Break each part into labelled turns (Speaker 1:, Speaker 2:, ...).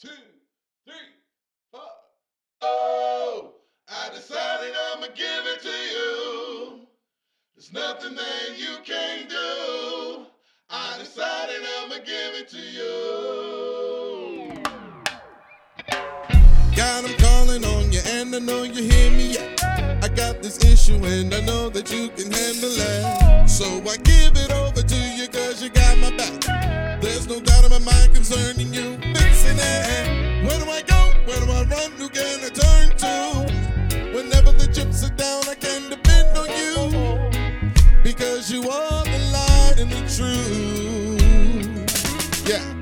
Speaker 1: two, three, four. Oh, I decided I'ma give it to you. There's nothing that you can do. I decided I'ma give it to you. God, I'm calling on you, and I know you hear me. I got this issue, and I know that you can handle it. So I give it concerning you fixing it. Where do I go? Where do I run? Who can I turn to? Whenever the chips are down, I can depend on you. Because you are the light and the truth. Yeah.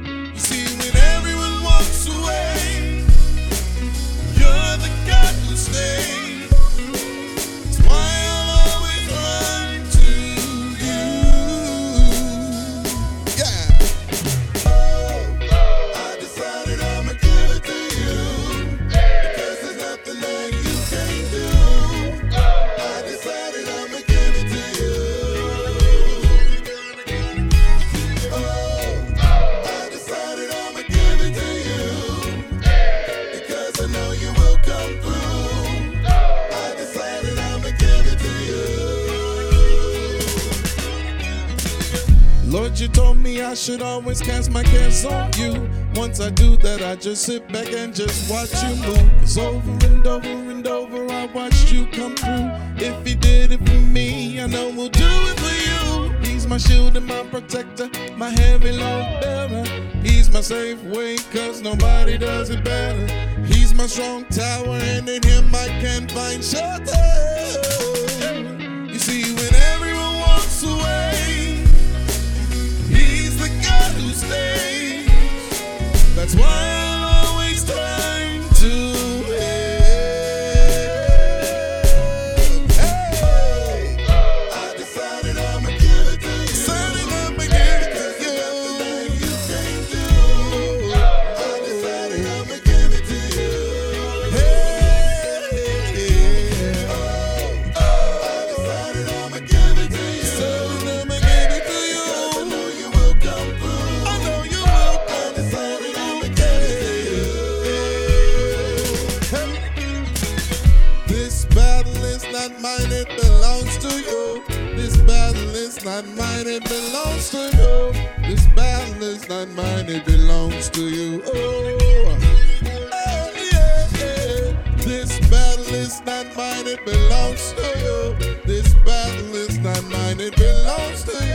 Speaker 1: Lord, you told me I should always cast my cares on you. Once I do that, I just sit back and just watch you move. Cause over and over and over, I watched you come through. If he did it for me, I know we'll do it for you. He's my shield and my protector, my heavy load bearer. He's my safe way, cause nobody does it better. He's my strong tower, and in him I can find shelter. not mine, it belongs to you. This battle is not mine, it belongs to you. This battle is not mine, it belongs to you. Oh, oh yeah, yeah. This battle is not mine, it belongs to you. This battle is not mine, it belongs to you.